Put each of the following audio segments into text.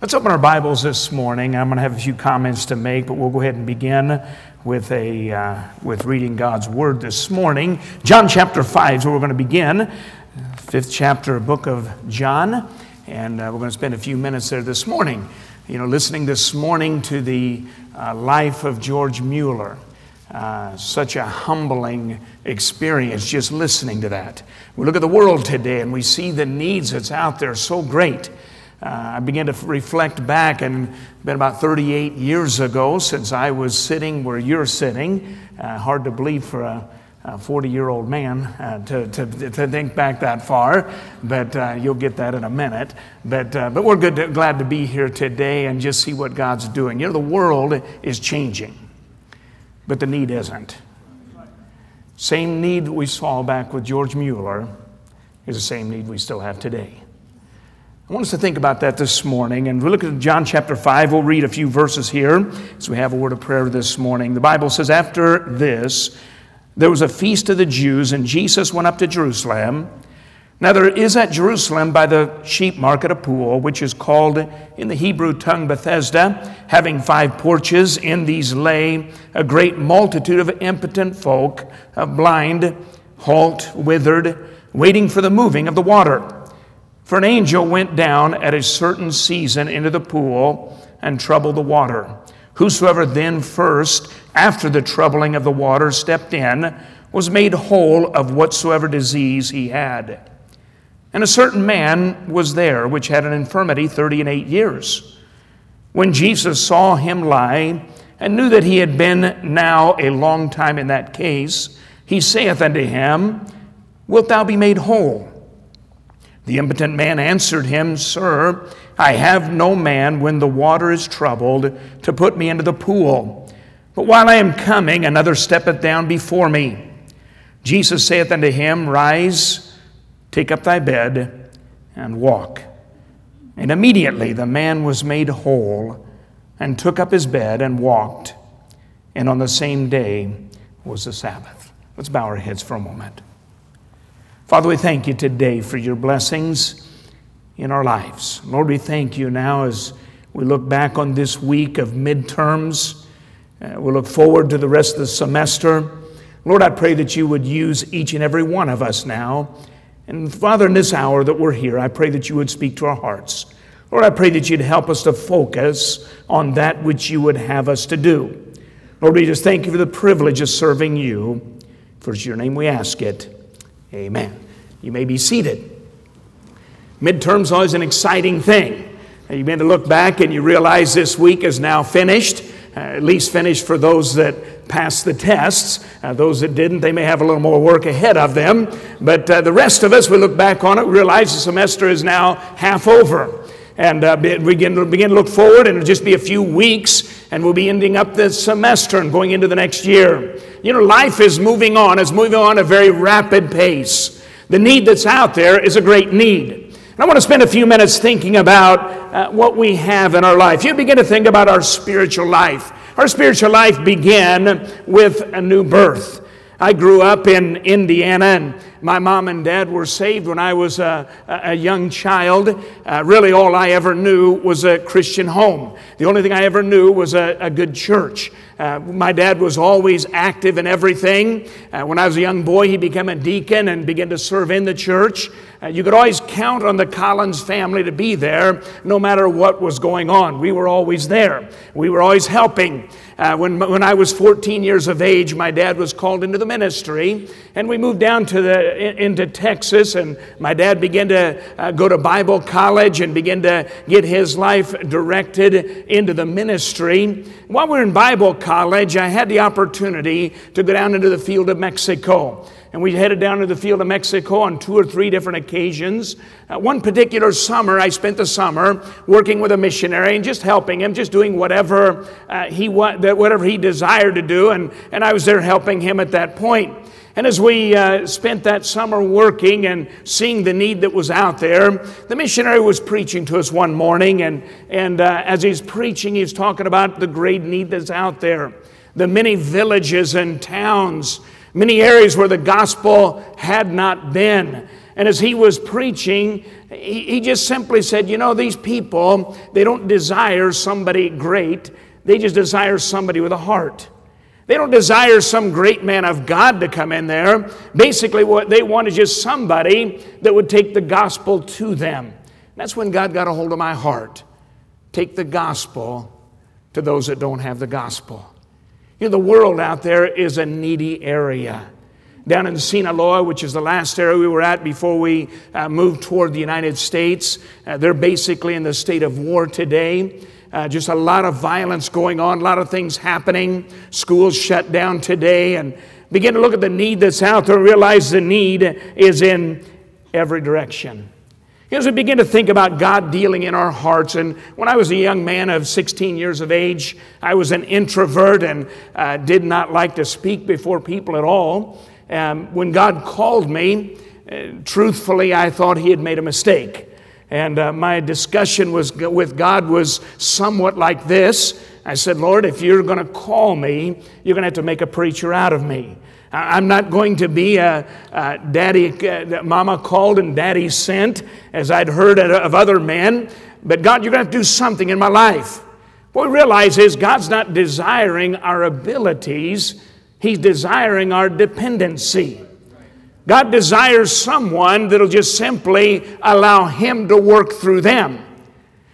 Let's open our Bibles this morning. I'm going to have a few comments to make, but we'll go ahead and begin with, a, uh, with reading God's Word this morning. John chapter 5 is where we're going to begin, fifth chapter, book of John, and uh, we're going to spend a few minutes there this morning. You know, listening this morning to the uh, life of George Mueller. Uh, such a humbling experience just listening to that. We look at the world today and we see the needs that's out there so great. Uh, I began to reflect back, and been about 38 years ago since I was sitting where you're sitting. Uh, hard to believe for a 40 year old man uh, to, to, to, think back that far, but uh, you'll get that in a minute. But, uh, but we're good to, glad to be here today and just see what God's doing. You know, the world is changing, but the need isn't. Same need we saw back with George Mueller is the same need we still have today. I want us to think about that this morning. And we look at John chapter 5. We'll read a few verses here as we have a word of prayer this morning. The Bible says, After this, there was a feast of the Jews, and Jesus went up to Jerusalem. Now, there is at Jerusalem by the sheep market a pool, which is called in the Hebrew tongue Bethesda, having five porches. In these lay a great multitude of impotent folk, blind, halt, withered, waiting for the moving of the water. For an angel went down at a certain season into the pool and troubled the water. Whosoever then first, after the troubling of the water, stepped in, was made whole of whatsoever disease he had. And a certain man was there which had an infirmity thirty and eight years. When Jesus saw him lie, and knew that he had been now a long time in that case, he saith unto him, Wilt thou be made whole? The impotent man answered him, Sir, I have no man when the water is troubled to put me into the pool. But while I am coming, another steppeth down before me. Jesus saith unto him, Rise, take up thy bed, and walk. And immediately the man was made whole, and took up his bed and walked. And on the same day was the Sabbath. Let's bow our heads for a moment. Father, we thank you today for your blessings in our lives. Lord, we thank you now as we look back on this week of midterms. Uh, we look forward to the rest of the semester. Lord, I pray that you would use each and every one of us now. And Father, in this hour that we're here, I pray that you would speak to our hearts. Lord, I pray that you'd help us to focus on that which you would have us to do. Lord, we just thank you for the privilege of serving you. For it's your name we ask it. Amen. You may be seated. Midterm's always an exciting thing. You begin to look back and you realize this week is now finished, uh, at least finished for those that passed the tests. Uh, those that didn't, they may have a little more work ahead of them. But uh, the rest of us, we look back on it, realize the semester is now half over. And uh, we begin to, begin to look forward, and it'll just be a few weeks, and we'll be ending up this semester and going into the next year. You know, life is moving on, it's moving on at a very rapid pace. The need that's out there is a great need. And I want to spend a few minutes thinking about uh, what we have in our life. You begin to think about our spiritual life. Our spiritual life began with a new birth. I grew up in Indiana, and my mom and dad were saved when I was a, a young child. Uh, really, all I ever knew was a Christian home. The only thing I ever knew was a, a good church. Uh, my dad was always active in everything. Uh, when I was a young boy, he became a deacon and began to serve in the church. Uh, you could always count on the Collins family to be there no matter what was going on. We were always there, we were always helping. Uh, when, when I was 14 years of age, my dad was called into the ministry, and we moved down to the, into Texas, and my dad began to uh, go to Bible college and begin to get his life directed into the ministry. While we were in Bible college, I had the opportunity to go down into the field of Mexico and we headed down to the field of Mexico on two or three different occasions. Uh, one particular summer, I spent the summer working with a missionary and just helping him, just doing whatever uh, he whatever he desired to do, and, and I was there helping him at that point. And as we uh, spent that summer working and seeing the need that was out there, the missionary was preaching to us one morning, and, and uh, as he's preaching, he's talking about the great need that's out there, the many villages and towns many areas where the gospel had not been. And as he was preaching, he, he just simply said, You know, these people, they don't desire somebody great, they just desire somebody with a heart. They don't desire some great man of God to come in there. Basically, what they want is just somebody that would take the gospel to them. That's when God got a hold of my heart. Take the gospel to those that don't have the gospel. You know, the world out there is a needy area. Down in Sinaloa, which is the last area we were at before we uh, moved toward the United States, uh, they're basically in the state of war today. Uh, just a lot of violence going on, a lot of things happening. Schools shut down today, and begin to look at the need that's out there, realize the need is in every direction. As we begin to think about God dealing in our hearts, and when I was a young man of 16 years of age, I was an introvert and uh, did not like to speak before people at all. Um, when God called me, uh, truthfully, I thought He had made a mistake. And uh, my discussion was, with God was somewhat like this. I said, Lord, if you're going to call me, you're going to have to make a preacher out of me. I'm not going to be a, a daddy, uh, mama called and daddy sent, as I'd heard of other men. But God, you're going to to do something in my life. What we realize is God's not desiring our abilities, He's desiring our dependency. God desires someone that'll just simply allow Him to work through them.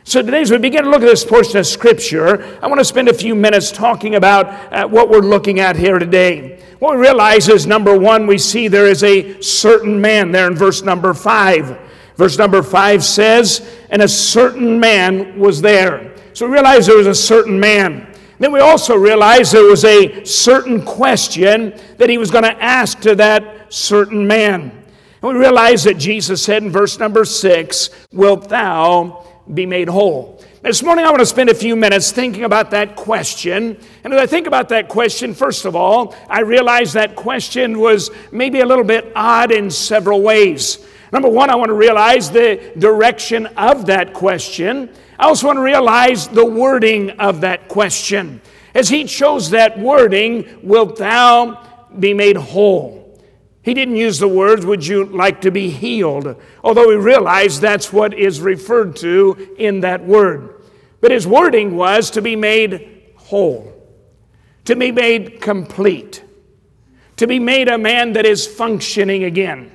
So today, as we begin to look at this portion of Scripture, I want to spend a few minutes talking about uh, what we're looking at here today. What we realize is number one, we see there is a certain man there in verse number five. Verse number five says, And a certain man was there. So we realize there was a certain man. Then we also realize there was a certain question that he was going to ask to that certain man. And we realize that Jesus said in verse number six, Wilt thou be made whole? This morning, I want to spend a few minutes thinking about that question. And as I think about that question, first of all, I realize that question was maybe a little bit odd in several ways. Number one, I want to realize the direction of that question. I also want to realize the wording of that question. As he chose that wording, wilt thou be made whole? He didn't use the words, would you like to be healed? Although he realized that's what is referred to in that word. But his wording was to be made whole, to be made complete, to be made a man that is functioning again.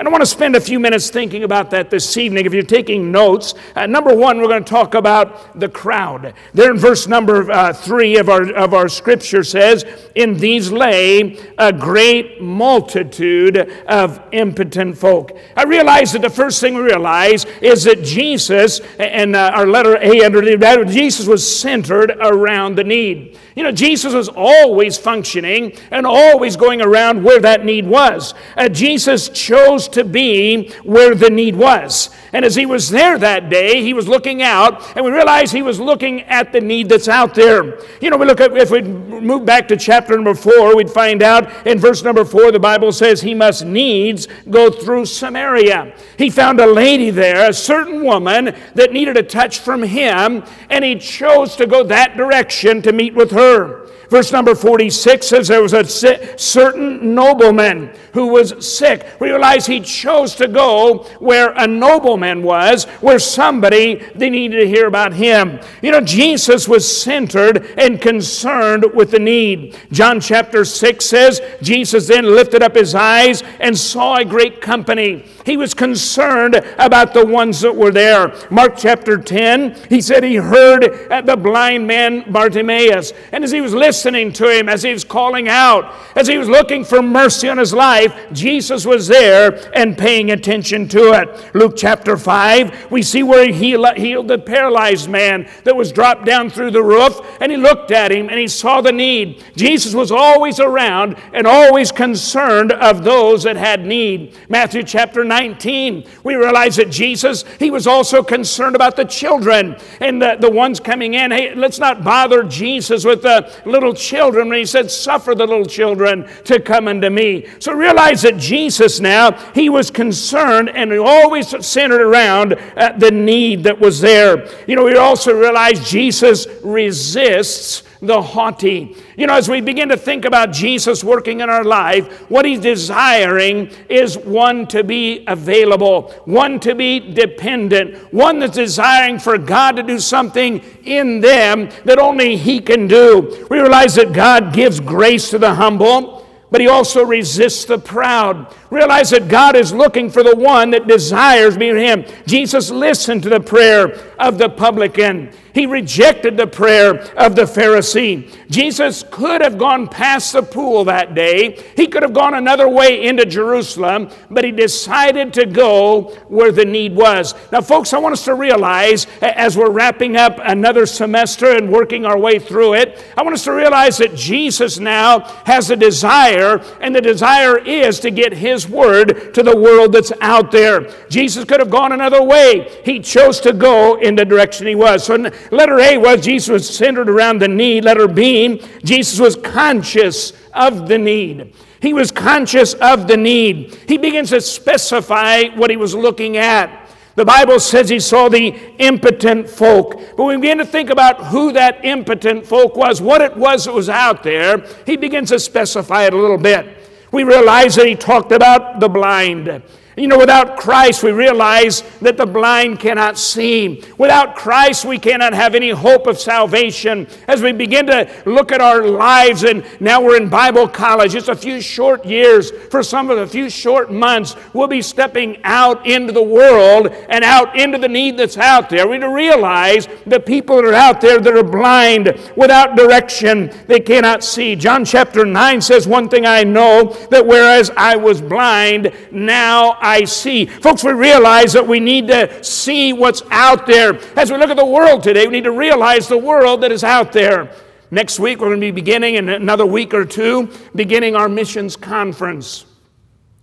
And I want to spend a few minutes thinking about that this evening. If you're taking notes, uh, number one, we're going to talk about the crowd. There in verse number uh, three of our, of our scripture says, In these lay a great multitude of impotent folk. I realize that the first thing we realize is that Jesus, and uh, our letter A under Jesus was centered around the need. You know, Jesus was always functioning and always going around where that need was. Uh, Jesus chose to be where the need was. And as he was there that day, he was looking out, and we realize he was looking at the need that's out there. You know, we look at, if we move back to chapter number four, we'd find out in verse number four, the Bible says he must needs go through Samaria. He found a lady there, a certain woman, that needed a touch from him, and he chose to go that direction to meet with her. Verse number 46 says there was a certain nobleman who was sick. Realize he chose to go where a nobleman was, where somebody they needed to hear about him. You know, Jesus was centered and concerned with the need. John chapter 6 says, Jesus then lifted up his eyes and saw a great company. He was concerned about the ones that were there. Mark chapter 10, he said he heard uh, the blind man Bartimaeus. And as he was listening, to him as he was calling out, as he was looking for mercy on his life, Jesus was there and paying attention to it. Luke chapter 5, we see where he healed the paralyzed man that was dropped down through the roof, and he looked at him and he saw the need. Jesus was always around and always concerned of those that had need. Matthew chapter 19, we realize that Jesus, he was also concerned about the children and the, the ones coming in. Hey, let's not bother Jesus with the little children when he said, Suffer the little children to come unto me. So realize that Jesus now, he was concerned and always centered around uh, the need that was there. You know, we also realize Jesus resists the haughty. You know, as we begin to think about Jesus working in our life, what he's desiring is one to be available, one to be dependent, one that's desiring for God to do something in them that only he can do. We realize that God gives grace to the humble but he also resists the proud. Realize that God is looking for the one that desires me to him. Jesus listened to the prayer of the publican. He rejected the prayer of the Pharisee. Jesus could have gone past the pool that day. He could have gone another way into Jerusalem, but he decided to go where the need was. Now, folks, I want us to realize as we're wrapping up another semester and working our way through it, I want us to realize that Jesus now has a desire, and the desire is to get his word to the world that's out there. Jesus could have gone another way. He chose to go in the direction he was. So, Letter A was Jesus was centered around the need. Letter B, Jesus was conscious of the need. He was conscious of the need. He begins to specify what he was looking at. The Bible says he saw the impotent folk. But when we begin to think about who that impotent folk was, what it was that was out there, he begins to specify it a little bit. We realize that he talked about the blind. You know, without Christ, we realize that the blind cannot see. Without Christ, we cannot have any hope of salvation. As we begin to look at our lives, and now we're in Bible college, it's a few short years, for some of a few short months, we'll be stepping out into the world and out into the need that's out there. We need to realize the people that are out there that are blind, without direction, they cannot see. John chapter 9 says, One thing I know, that whereas I was blind, now I see. Folks, we realize that we need to see what's out there. As we look at the world today, we need to realize the world that is out there. Next week, we're going to be beginning, in another week or two, beginning our missions conference.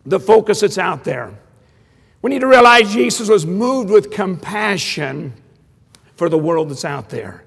The focus that's out there. We need to realize Jesus was moved with compassion for the world that's out there.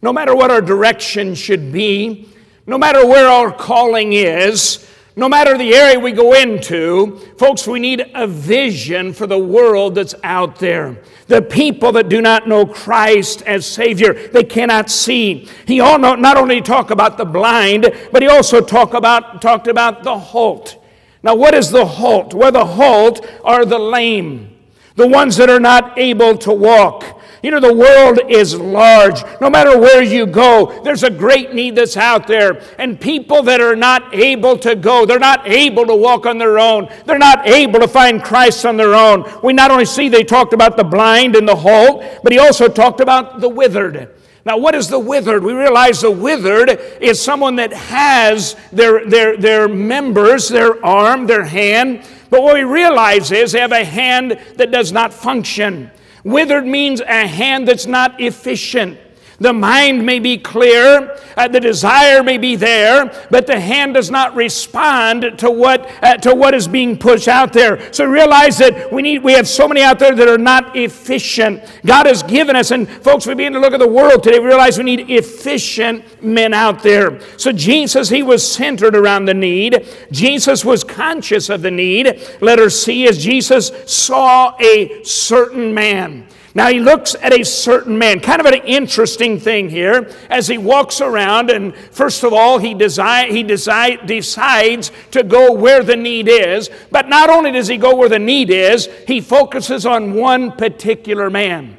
No matter what our direction should be, no matter where our calling is, no matter the area we go into, folks, we need a vision for the world that's out there. The people that do not know Christ as Savior, they cannot see. He not only talked about the blind, but he also talk about, talked about the halt. Now, what is the halt? Well, the halt are the lame, the ones that are not able to walk. You know, the world is large. No matter where you go, there's a great need that's out there. And people that are not able to go, they're not able to walk on their own, they're not able to find Christ on their own. We not only see they talked about the blind and the halt, but he also talked about the withered. Now, what is the withered? We realize the withered is someone that has their, their, their members, their arm, their hand, but what we realize is they have a hand that does not function. Withered means a hand that's not efficient. The mind may be clear, uh, the desire may be there, but the hand does not respond to what, uh, to what is being pushed out there. So realize that we, need, we have so many out there that are not efficient. God has given us, and folks, we begin to look at the world today, we realize we need efficient men out there. So Jesus, he was centered around the need. Jesus was conscious of the need. Letter C is Jesus saw a certain man. Now he looks at a certain man, kind of an interesting thing here, as he walks around, and first of all, he, desi- he desi- decides to go where the need is. But not only does he go where the need is, he focuses on one particular man.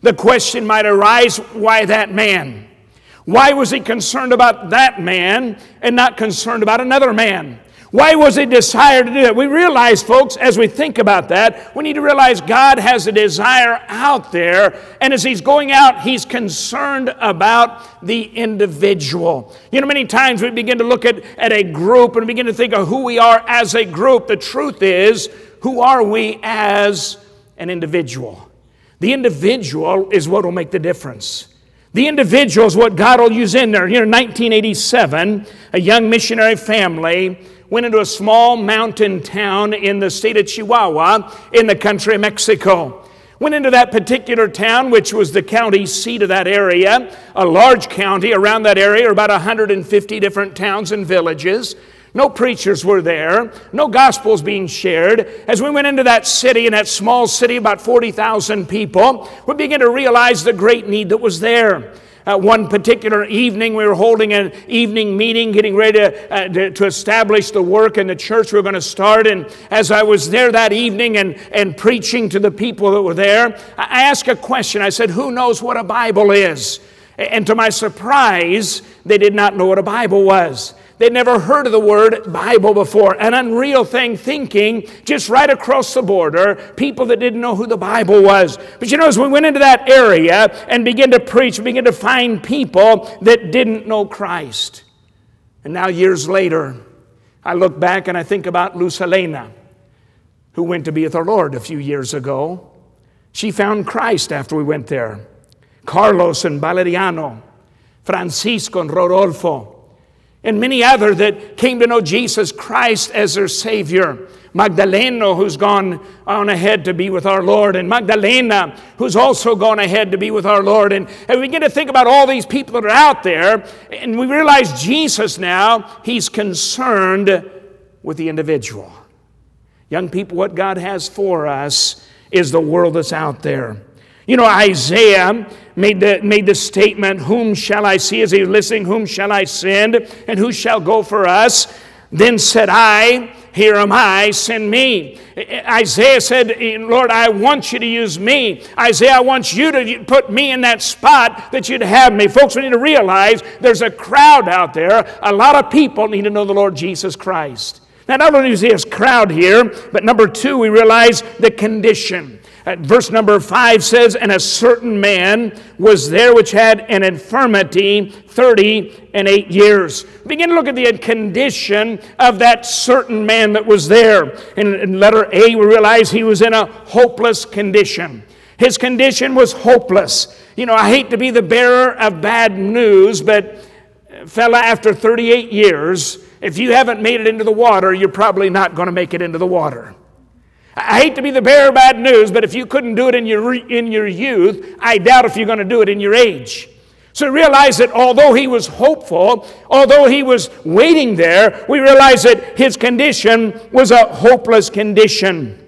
The question might arise why that man? Why was he concerned about that man and not concerned about another man? Why was it desire to do that? We realize, folks, as we think about that, we need to realize God has a desire out there, and as He's going out, He's concerned about the individual. You know, many times we begin to look at, at a group and begin to think of who we are as a group. The truth is, who are we as an individual? The individual is what will make the difference. The individual is what God will use in there. You know, 1987, a young missionary family went into a small mountain town in the state of Chihuahua in the country of Mexico. Went into that particular town, which was the county seat of that area, a large county around that area, about 150 different towns and villages. No preachers were there, no gospels being shared. As we went into that city, in that small city, about 40,000 people, we began to realize the great need that was there. Uh, one particular evening, we were holding an evening meeting, getting ready to, uh, to, to, establish the work in the church we were going to start. And as I was there that evening and, and preaching to the people that were there, I asked a question. I said, Who knows what a Bible is? And to my surprise, they did not know what a Bible was. They'd never heard of the word Bible before. An unreal thing thinking just right across the border, people that didn't know who the Bible was. But you know, as we went into that area and began to preach, we began to find people that didn't know Christ. And now, years later, I look back and I think about Lucelena, who went to be with our Lord a few years ago. She found Christ after we went there. Carlos and Valeriano, Francisco and Rodolfo and many other that came to know Jesus Christ as their Savior. Magdaleno, who's gone on ahead to be with our Lord, and Magdalena, who's also gone ahead to be with our Lord. And, and we begin to think about all these people that are out there, and we realize Jesus now, He's concerned with the individual. Young people, what God has for us is the world that's out there. You know, Isaiah made the, made the statement, Whom shall I see? As he was listening, Whom shall I send? And who shall go for us? Then said I, Here am I, send me. Isaiah said, Lord, I want you to use me. Isaiah, I want you to put me in that spot that you'd have me. Folks, we need to realize there's a crowd out there. A lot of people need to know the Lord Jesus Christ. Now, not only is this crowd here, but number two, we realize the condition. Uh, verse number five says, And a certain man was there which had an infirmity thirty and eight years. Begin to look at the condition of that certain man that was there. In, in letter A, we realize he was in a hopeless condition. His condition was hopeless. You know, I hate to be the bearer of bad news, but uh, fella, after 38 years, if you haven't made it into the water, you're probably not going to make it into the water. I hate to be the bearer of bad news, but if you couldn't do it in your, in your youth, I doubt if you're going to do it in your age. So realize that although he was hopeful, although he was waiting there, we realize that his condition was a hopeless condition.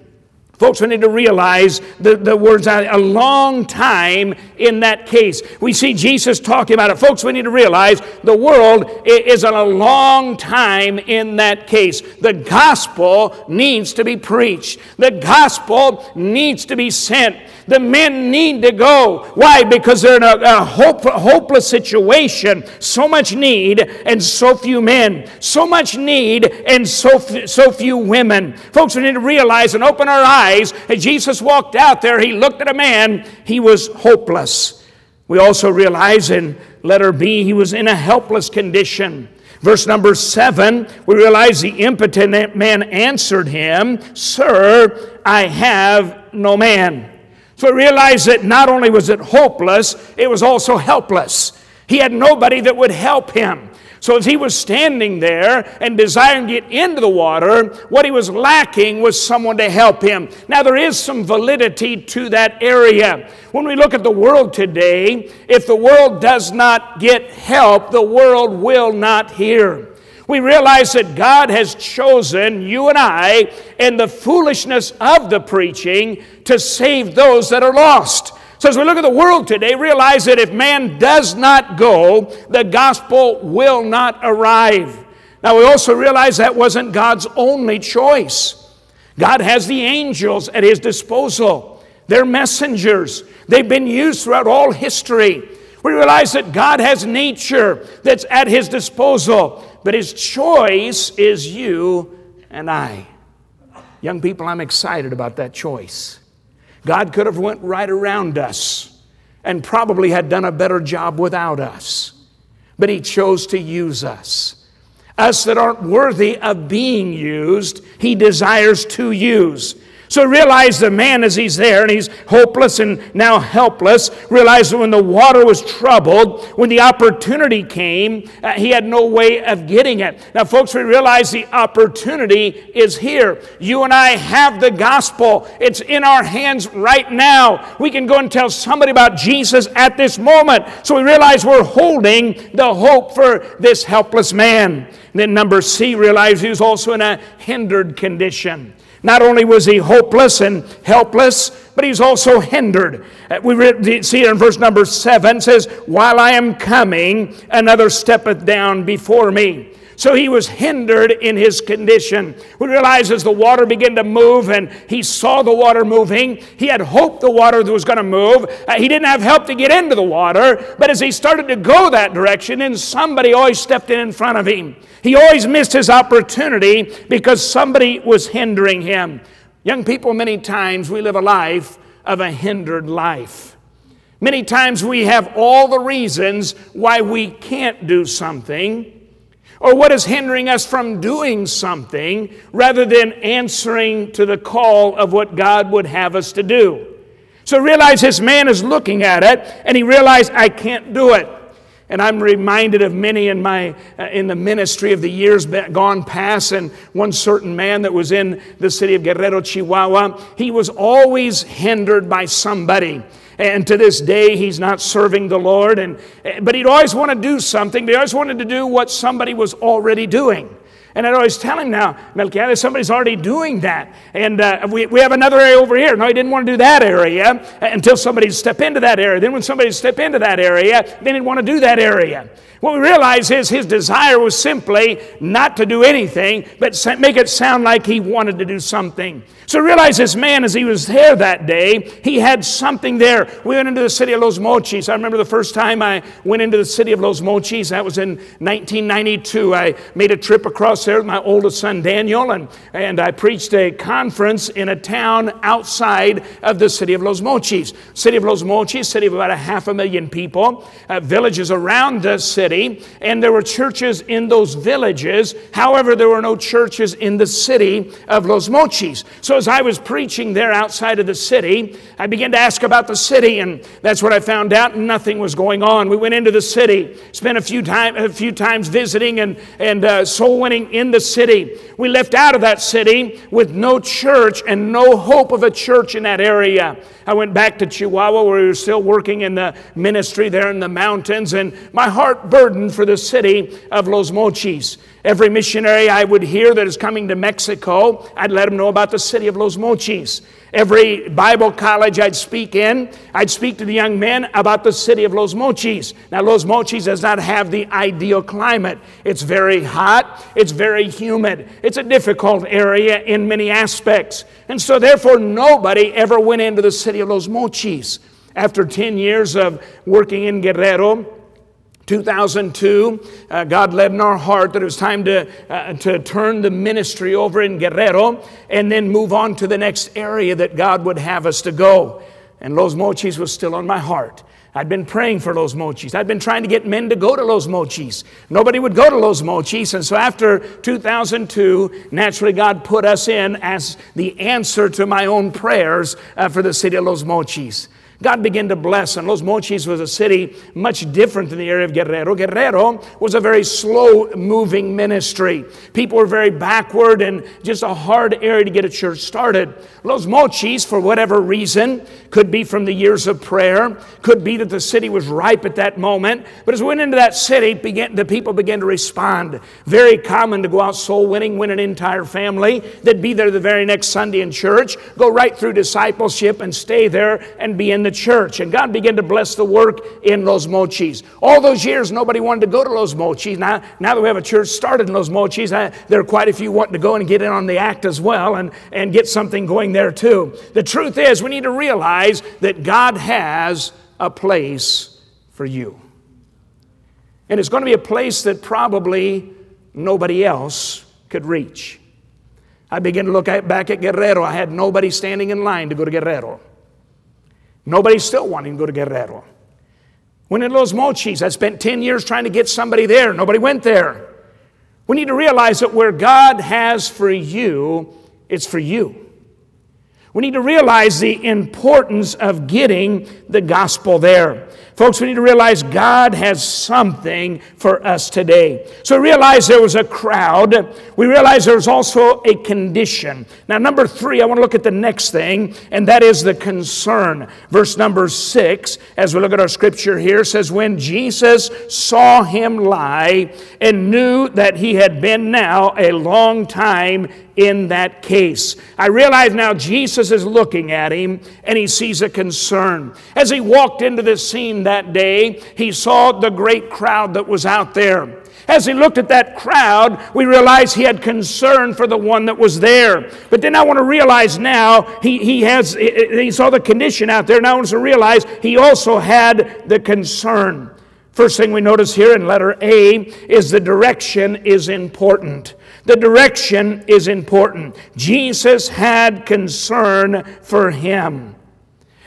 Folks, we need to realize the, the words a long time in that case. We see Jesus talking about it. Folks, we need to realize the world is a long time in that case. The gospel needs to be preached, the gospel needs to be sent. The men need to go. Why? Because they're in a, a hope, hopeless situation. So much need and so few men. So much need and so, so few women. Folks, we need to realize and open our eyes. As Jesus walked out there, he looked at a man, he was hopeless. We also realize in letter B, he was in a helpless condition. Verse number seven, we realize the impotent man answered him, Sir, I have no man. So realize that not only was it hopeless, it was also helpless. He had nobody that would help him. So as he was standing there and desiring to get into the water, what he was lacking was someone to help him. Now there is some validity to that area. When we look at the world today, if the world does not get help, the world will not hear we realize that God has chosen you and I in the foolishness of the preaching to save those that are lost. So, as we look at the world today, realize that if man does not go, the gospel will not arrive. Now, we also realize that wasn't God's only choice. God has the angels at his disposal, they're messengers. They've been used throughout all history. We realize that God has nature that's at his disposal but his choice is you and I. Young people, I'm excited about that choice. God could have went right around us and probably had done a better job without us. But he chose to use us. Us that aren't worthy of being used, he desires to use. So realize the man as he's there and he's hopeless and now helpless, realize that when the water was troubled, when the opportunity came, uh, he had no way of getting it. Now, folks, we realize the opportunity is here. You and I have the gospel, it's in our hands right now. We can go and tell somebody about Jesus at this moment. So we realize we're holding the hope for this helpless man. And then, number C, realize he was also in a hindered condition. Not only was he hopeless and helpless, but he's also hindered. Uh, we see it in verse number seven says, While I am coming, another steppeth down before me. So he was hindered in his condition. We realize as the water began to move and he saw the water moving, he had hoped the water was going to move. Uh, he didn't have help to get into the water, but as he started to go that direction, and somebody always stepped in in front of him. He always missed his opportunity because somebody was hindering him. Young people, many times we live a life of a hindered life. Many times we have all the reasons why we can't do something or what is hindering us from doing something rather than answering to the call of what God would have us to do. So realize this man is looking at it and he realized, I can't do it. And I'm reminded of many in my uh, in the ministry of the years gone past. And one certain man that was in the city of Guerrero, Chihuahua, he was always hindered by somebody. And to this day, he's not serving the Lord. And, eh, but he'd always want to do something. But he always wanted to do what somebody was already doing. And I'd always tell him now, Melchizedek, somebody's already doing that. And uh, we, we have another area over here. No, he didn't want to do that area until somebody step into that area. Then when somebody step into that area, then he'd want to do that area. What we realize is his desire was simply not to do anything, but make it sound like he wanted to do something. So realize this man, as he was there that day, he had something there. We went into the city of Los Mochis. I remember the first time I went into the city of Los Mochis. That was in 1992. I made a trip across there with my oldest son Daniel, and, and I preached a conference in a town outside of the city of Los Mochis. City of Los Mochis, city of about a half a million people, uh, villages around the city, and there were churches in those villages. However, there were no churches in the city of Los Mochis. So as I was preaching there outside of the city, I began to ask about the city, and that's what I found out. Nothing was going on. We went into the city, spent a few, time, a few times visiting and, and uh, soul winning in the city. We left out of that city with no church and no hope of a church in that area. I went back to Chihuahua where we were still working in the ministry there in the mountains, and my heart burdened for the city of Los Mochis. Every missionary I would hear that is coming to Mexico, I'd let them know about the city of Los Mochis. Every Bible college I'd speak in, I'd speak to the young men about the city of Los Mochis. Now, Los Mochis does not have the ideal climate. It's very hot, it's very humid, it's a difficult area in many aspects. And so, therefore, nobody ever went into the city Los Mochis. After 10 years of working in Guerrero, 2002, uh, God led in our heart that it was time to, uh, to turn the ministry over in Guerrero and then move on to the next area that God would have us to go. And Los Mochis was still on my heart. I'd been praying for Los Mochis. I'd been trying to get men to go to Los Mochis. Nobody would go to Los Mochis. And so after 2002, naturally, God put us in as the answer to my own prayers uh, for the city of Los Mochis. God began to bless. And Los Mochis was a city much different than the area of Guerrero. Guerrero was a very slow moving ministry. People were very backward and just a hard area to get a church started. Los Mochis, for whatever reason, could be from the years of prayer, could be that the city was ripe at that moment. But as we went into that city, began, the people began to respond. Very common to go out soul winning, win an entire family. They'd be there the very next Sunday in church, go right through discipleship and stay there and be in the church. And God began to bless the work in Los Mochis. All those years, nobody wanted to go to Los Mochis. Now, now that we have a church started in Los Mochis, I, there are quite a few wanting to go and get in on the act as well and, and get something going there too. The truth is, we need to realize that God has a place for you. And it's going to be a place that probably nobody else could reach. I began to look back at Guerrero. I had nobody standing in line to go to Guerrero. Nobody's still wanting to go to Guerrero. When in Los Mochis, I spent 10 years trying to get somebody there. Nobody went there. We need to realize that where God has for you, it's for you. We need to realize the importance of getting the gospel there. Folks, we need to realize God has something for us today. So we realize there was a crowd. We realize there's also a condition. Now, number three, I want to look at the next thing, and that is the concern. Verse number six, as we look at our scripture here, says, When Jesus saw him lie and knew that he had been now a long time in that case. I realize now Jesus is looking at him and he sees a concern. As he walked into this scene that day, he saw the great crowd that was out there. As he looked at that crowd, we realize he had concern for the one that was there. But then I want to realize now he, he has he saw the condition out there. Now I want to realize he also had the concern. First thing we notice here in letter A is the direction is important. The direction is important. Jesus had concern for him.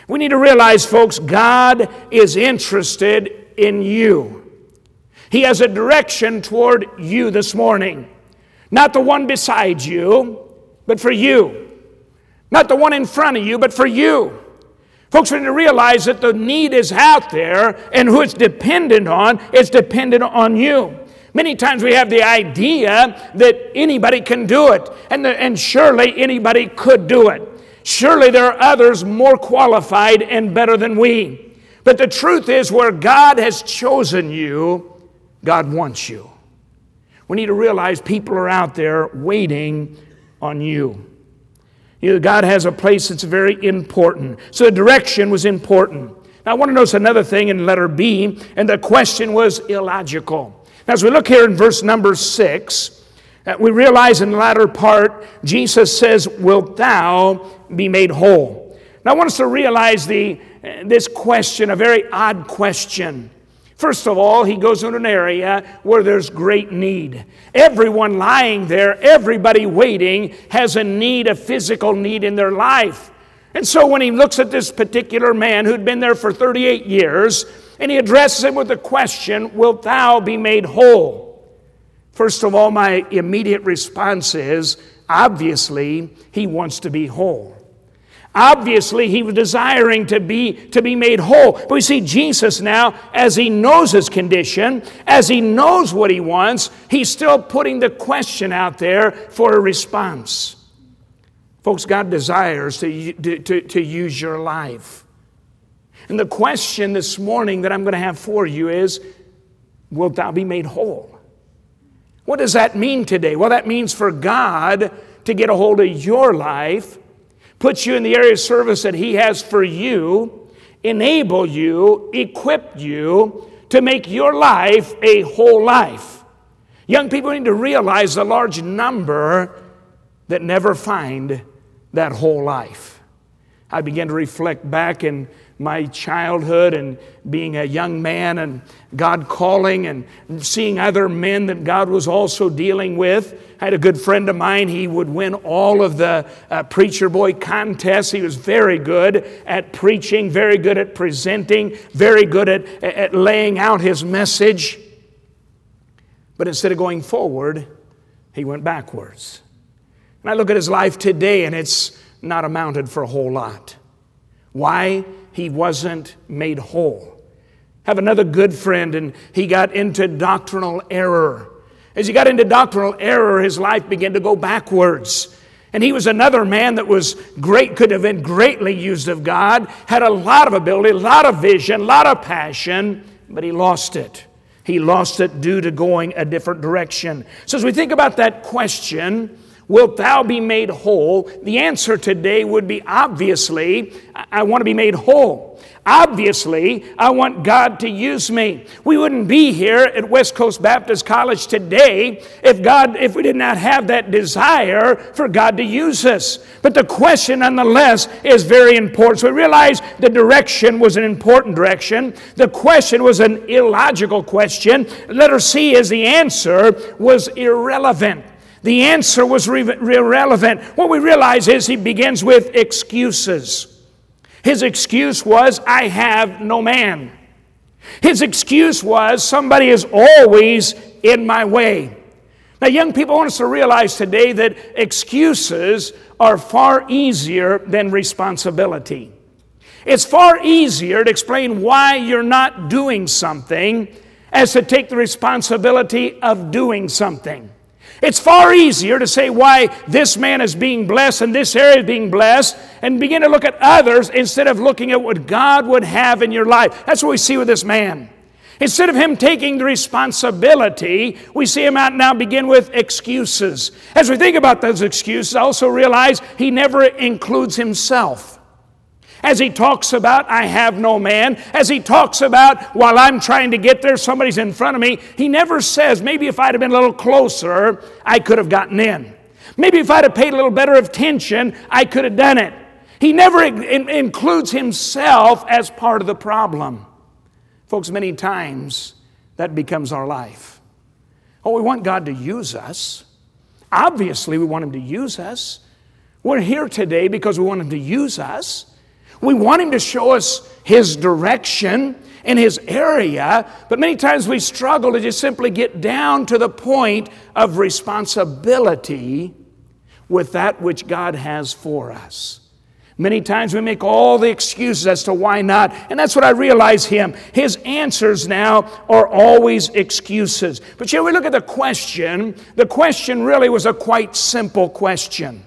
We need to realize, folks, God is interested in you. He has a direction toward you this morning. Not the one beside you, but for you. Not the one in front of you, but for you. Folks, we need to realize that the need is out there, and who it's dependent on, it's dependent on you. Many times we have the idea that anybody can do it, and, the, and surely anybody could do it. Surely there are others more qualified and better than we. But the truth is, where God has chosen you, God wants you. We need to realize people are out there waiting on you. you know, God has a place that's very important. So the direction was important. Now, I want to notice another thing in letter B, and the question was illogical. Now, as we look here in verse number six, uh, we realize in the latter part, Jesus says, Wilt thou be made whole? Now, I want us to realize the, uh, this question, a very odd question. First of all, he goes into an area where there's great need. Everyone lying there, everybody waiting, has a need, a physical need in their life. And so when he looks at this particular man who'd been there for 38 years, and he addresses him with the question, Wilt thou be made whole? First of all, my immediate response is obviously, he wants to be whole. Obviously, he was desiring to be, to be made whole. But we see Jesus now, as he knows his condition, as he knows what he wants, he's still putting the question out there for a response. Folks, God desires to, to, to use your life. And the question this morning that I'm going to have for you is Wilt thou be made whole? What does that mean today? Well, that means for God to get a hold of your life put you in the area of service that He has for you, enable you, equip you to make your life a whole life. Young people need to realize the large number that never find that whole life. I began to reflect back in my childhood and being a young man and God calling and seeing other men that God was also dealing with. I had a good friend of mine. He would win all of the uh, preacher boy contests. He was very good at preaching, very good at presenting, very good at, at laying out his message. But instead of going forward, he went backwards. And I look at his life today and it's not amounted for a whole lot. Why? he wasn't made whole. Have another good friend, and he got into doctrinal error. As he got into doctrinal error, his life began to go backwards. And he was another man that was great, could have been greatly used of God, had a lot of ability, a lot of vision, a lot of passion, but he lost it. He lost it due to going a different direction. So, as we think about that question, Wilt thou be made whole? The answer today would be obviously, I want to be made whole. Obviously, I want God to use me. We wouldn't be here at West Coast Baptist College today if God if we did not have that desire for God to use us. But the question nonetheless is very important. So we realize the direction was an important direction. The question was an illogical question. Letter C is the answer was irrelevant. The answer was irrelevant. What we realize is he begins with excuses. His excuse was, I have no man. His excuse was, somebody is always in my way. Now, young people, want us to realize today that excuses are far easier than responsibility. It's far easier to explain why you're not doing something as to take the responsibility of doing something. It's far easier to say why this man is being blessed and this area is being blessed and begin to look at others instead of looking at what God would have in your life. That's what we see with this man. Instead of him taking the responsibility, we see him out now begin with excuses. As we think about those excuses, I also realize he never includes himself. As he talks about, I have no man, as he talks about, while I'm trying to get there, somebody's in front of me, he never says, maybe if I'd have been a little closer, I could have gotten in. Maybe if I'd have paid a little better attention, I could have done it. He never in- includes himself as part of the problem. Folks, many times that becomes our life. Oh, we want God to use us. Obviously, we want Him to use us. We're here today because we want Him to use us. We want Him to show us His direction in His area, but many times we struggle to just simply get down to the point of responsibility with that which God has for us. Many times we make all the excuses as to why not, and that's what I realize him. His answers now are always excuses. But here we look at the question. The question really was a quite simple question.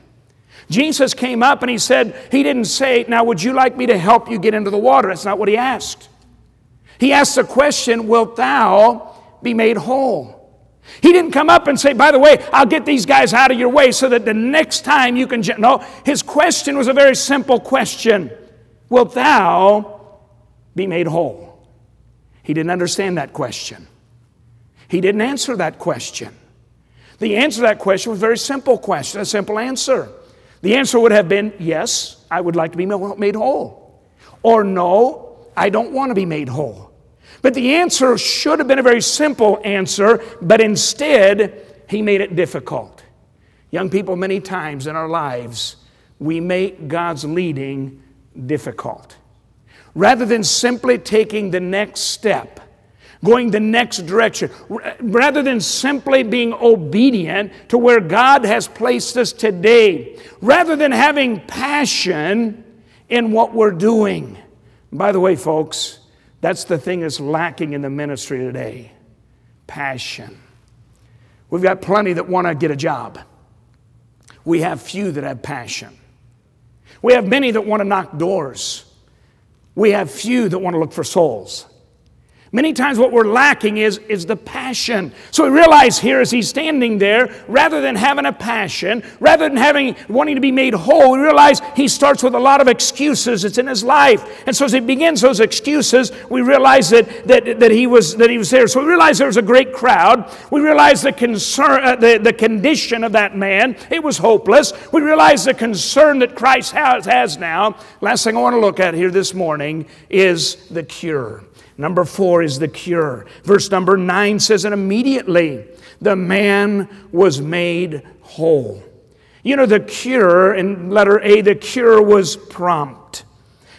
Jesus came up and he said, He didn't say, Now, would you like me to help you get into the water? That's not what he asked. He asked the question, Wilt thou be made whole? He didn't come up and say, by the way, I'll get these guys out of your way so that the next time you can. No, his question was a very simple question Wilt thou be made whole? He didn't understand that question. He didn't answer that question. The answer to that question was a very simple question, a simple answer. The answer would have been, Yes, I would like to be made whole. Or no, I don't want to be made whole. But the answer should have been a very simple answer, but instead, he made it difficult. Young people, many times in our lives, we make God's leading difficult. Rather than simply taking the next step, going the next direction, rather than simply being obedient to where God has placed us today, rather than having passion in what we're doing. By the way, folks, that's the thing that's lacking in the ministry today passion. We've got plenty that want to get a job. We have few that have passion. We have many that want to knock doors. We have few that want to look for souls. Many times, what we're lacking is, is the passion. So we realize here as he's standing there, rather than having a passion, rather than having wanting to be made whole, we realize he starts with a lot of excuses It's in his life. And so as he begins those excuses, we realize that, that, that, he, was, that he was there. So we realize there was a great crowd. We realize the concern, uh, the, the condition of that man. It was hopeless. We realize the concern that Christ has, has now. Last thing I want to look at here this morning is the cure. Number four is the cure. Verse number nine says, And immediately the man was made whole. You know, the cure, in letter A, the cure was prompt.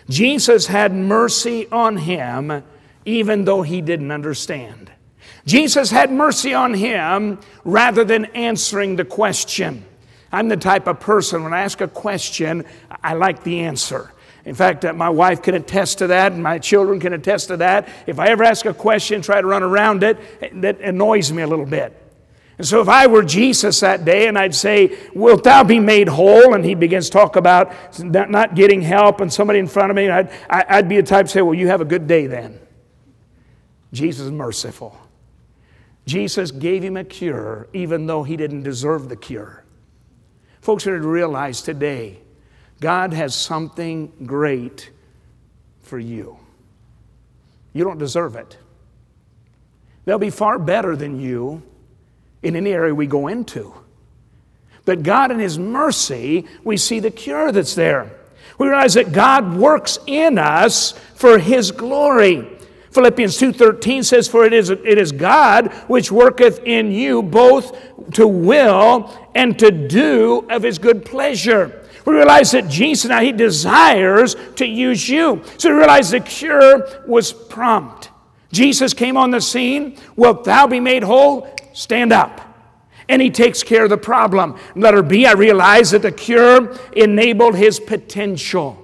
Jesus had mercy on him even though he didn't understand. Jesus had mercy on him rather than answering the question. I'm the type of person, when I ask a question, I like the answer. In fact, uh, my wife can attest to that, and my children can attest to that. If I ever ask a question, try to run around it, that annoys me a little bit. And so, if I were Jesus that day and I'd say, Wilt thou be made whole? And he begins to talk about not getting help and somebody in front of me, I'd, I'd be the type to say, Well, you have a good day then. Jesus is merciful. Jesus gave him a cure even though he didn't deserve the cure. Folks are to realize today God has something great for you. You don't deserve it. They'll be far better than you in any area we go into. But God, in His mercy, we see the cure that's there. We realize that God works in us for His glory. Philippians 2:13 says, For it is, it is God which worketh in you both to will and to do of his good pleasure. We realize that Jesus now, he desires to use you. So we realize the cure was prompt. Jesus came on the scene. Wilt thou be made whole? Stand up. And he takes care of the problem. Letter B, I realize that the cure enabled his potential.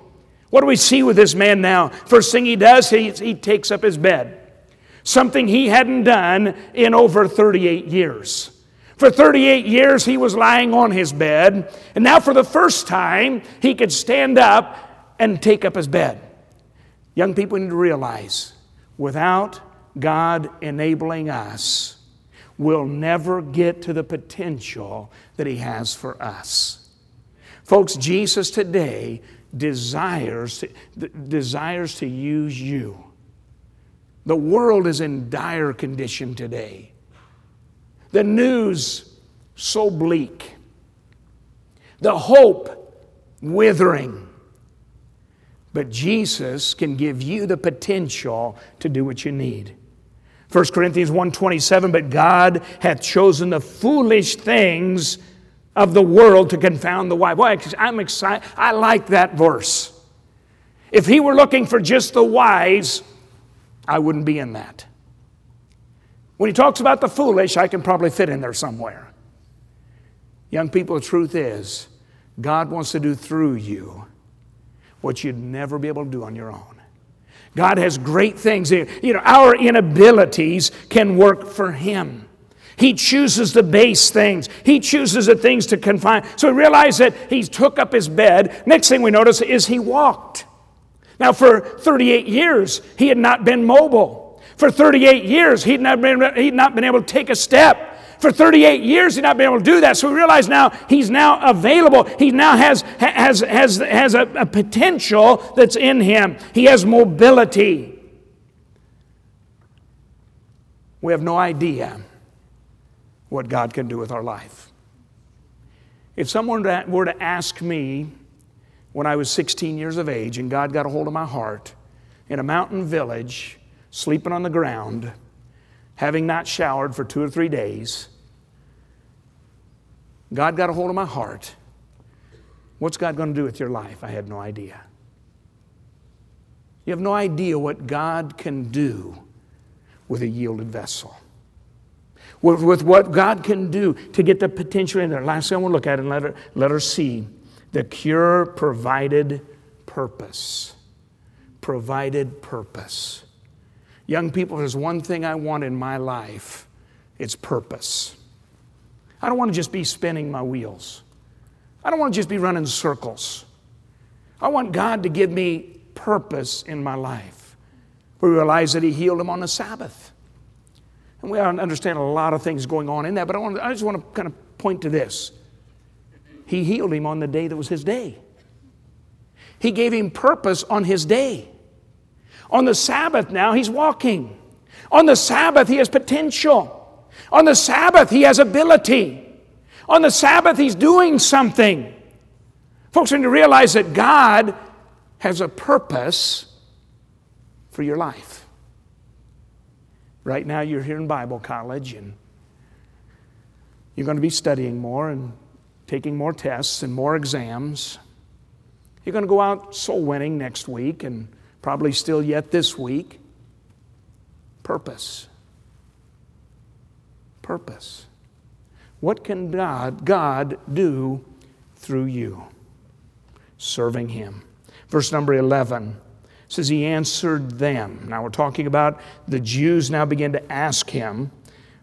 What do we see with this man now? First thing he does, he, he takes up his bed. Something he hadn't done in over 38 years. For 38 years, he was lying on his bed, and now for the first time, he could stand up and take up his bed. Young people need to realize without God enabling us, we'll never get to the potential that He has for us. Folks, Jesus today desires to, desires to use you. The world is in dire condition today. The news so bleak. The hope withering. But Jesus can give you the potential to do what you need. 1 Corinthians 1:27 but God hath chosen the foolish things of the world to confound the wise. Boy, I'm excited. I like that verse. If he were looking for just the wise, I wouldn't be in that. When he talks about the foolish, I can probably fit in there somewhere. Young people, the truth is, God wants to do through you what you'd never be able to do on your own. God has great things. You know, our inabilities can work for Him. He chooses the base things. He chooses the things to confine. So we realize that he took up his bed. Next thing we notice is he walked. Now, for 38 years, he had not been mobile. For 38 years, he'd not been, he'd not been able to take a step. For 38 years, he'd not been able to do that. So we realize now he's now available. He now has, has, has, has a, a potential that's in him. He has mobility. We have no idea what God can do with our life. If someone were to ask me when I was 16 years of age and God got a hold of my heart in a mountain village, sleeping on the ground, having not showered for two or three days, God got a hold of my heart. What's God going to do with your life? I had no idea. You have no idea what God can do with a yielded vessel. With, with what God can do to get the potential in there. Last thing I want to look at and let her, let her see the cure provided purpose. Provided purpose. Young people, there's one thing I want in my life it's purpose. I don't want to just be spinning my wheels. I don't want to just be running circles. I want God to give me purpose in my life. We realize that He healed him on the Sabbath. And we understand a lot of things going on in that, but I, want I just want to kind of point to this. He healed him on the day that was his day. He gave him purpose on his day. On the Sabbath now, he's walking. On the Sabbath, he has potential. On the Sabbath, he has ability. On the Sabbath, he's doing something. Folks need to realize that God has a purpose for your life. Right now, you're here in Bible college and you're going to be studying more and taking more tests and more exams. You're going to go out soul winning next week and probably still yet this week. Purpose purpose. What can God, God do through you? Serving Him. Verse number 11 says, He answered them. Now we're talking about the Jews now begin to ask Him,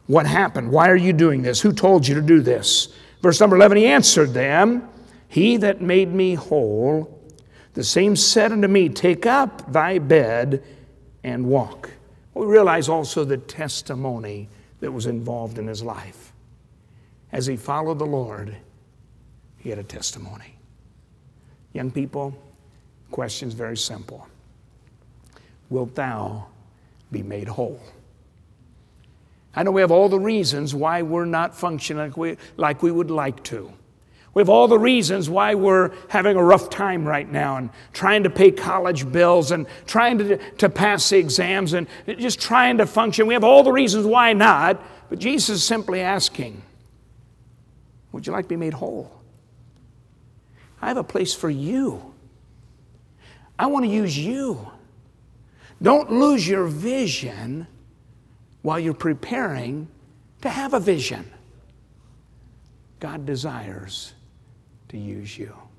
What happened? Why are you doing this? Who told you to do this? Verse number 11, He answered them, He that made me whole, the same said unto me, Take up thy bed and walk. We realize also the testimony that was involved in his life. As he followed the Lord, he had a testimony. Young people, question's very simple. Wilt thou be made whole? I know we have all the reasons why we're not functioning like we, like we would like to. We have all the reasons why we're having a rough time right now and trying to pay college bills and trying to, to pass the exams and just trying to function. We have all the reasons why not, but Jesus is simply asking, Would you like to be made whole? I have a place for you. I want to use you. Don't lose your vision while you're preparing to have a vision. God desires to use you.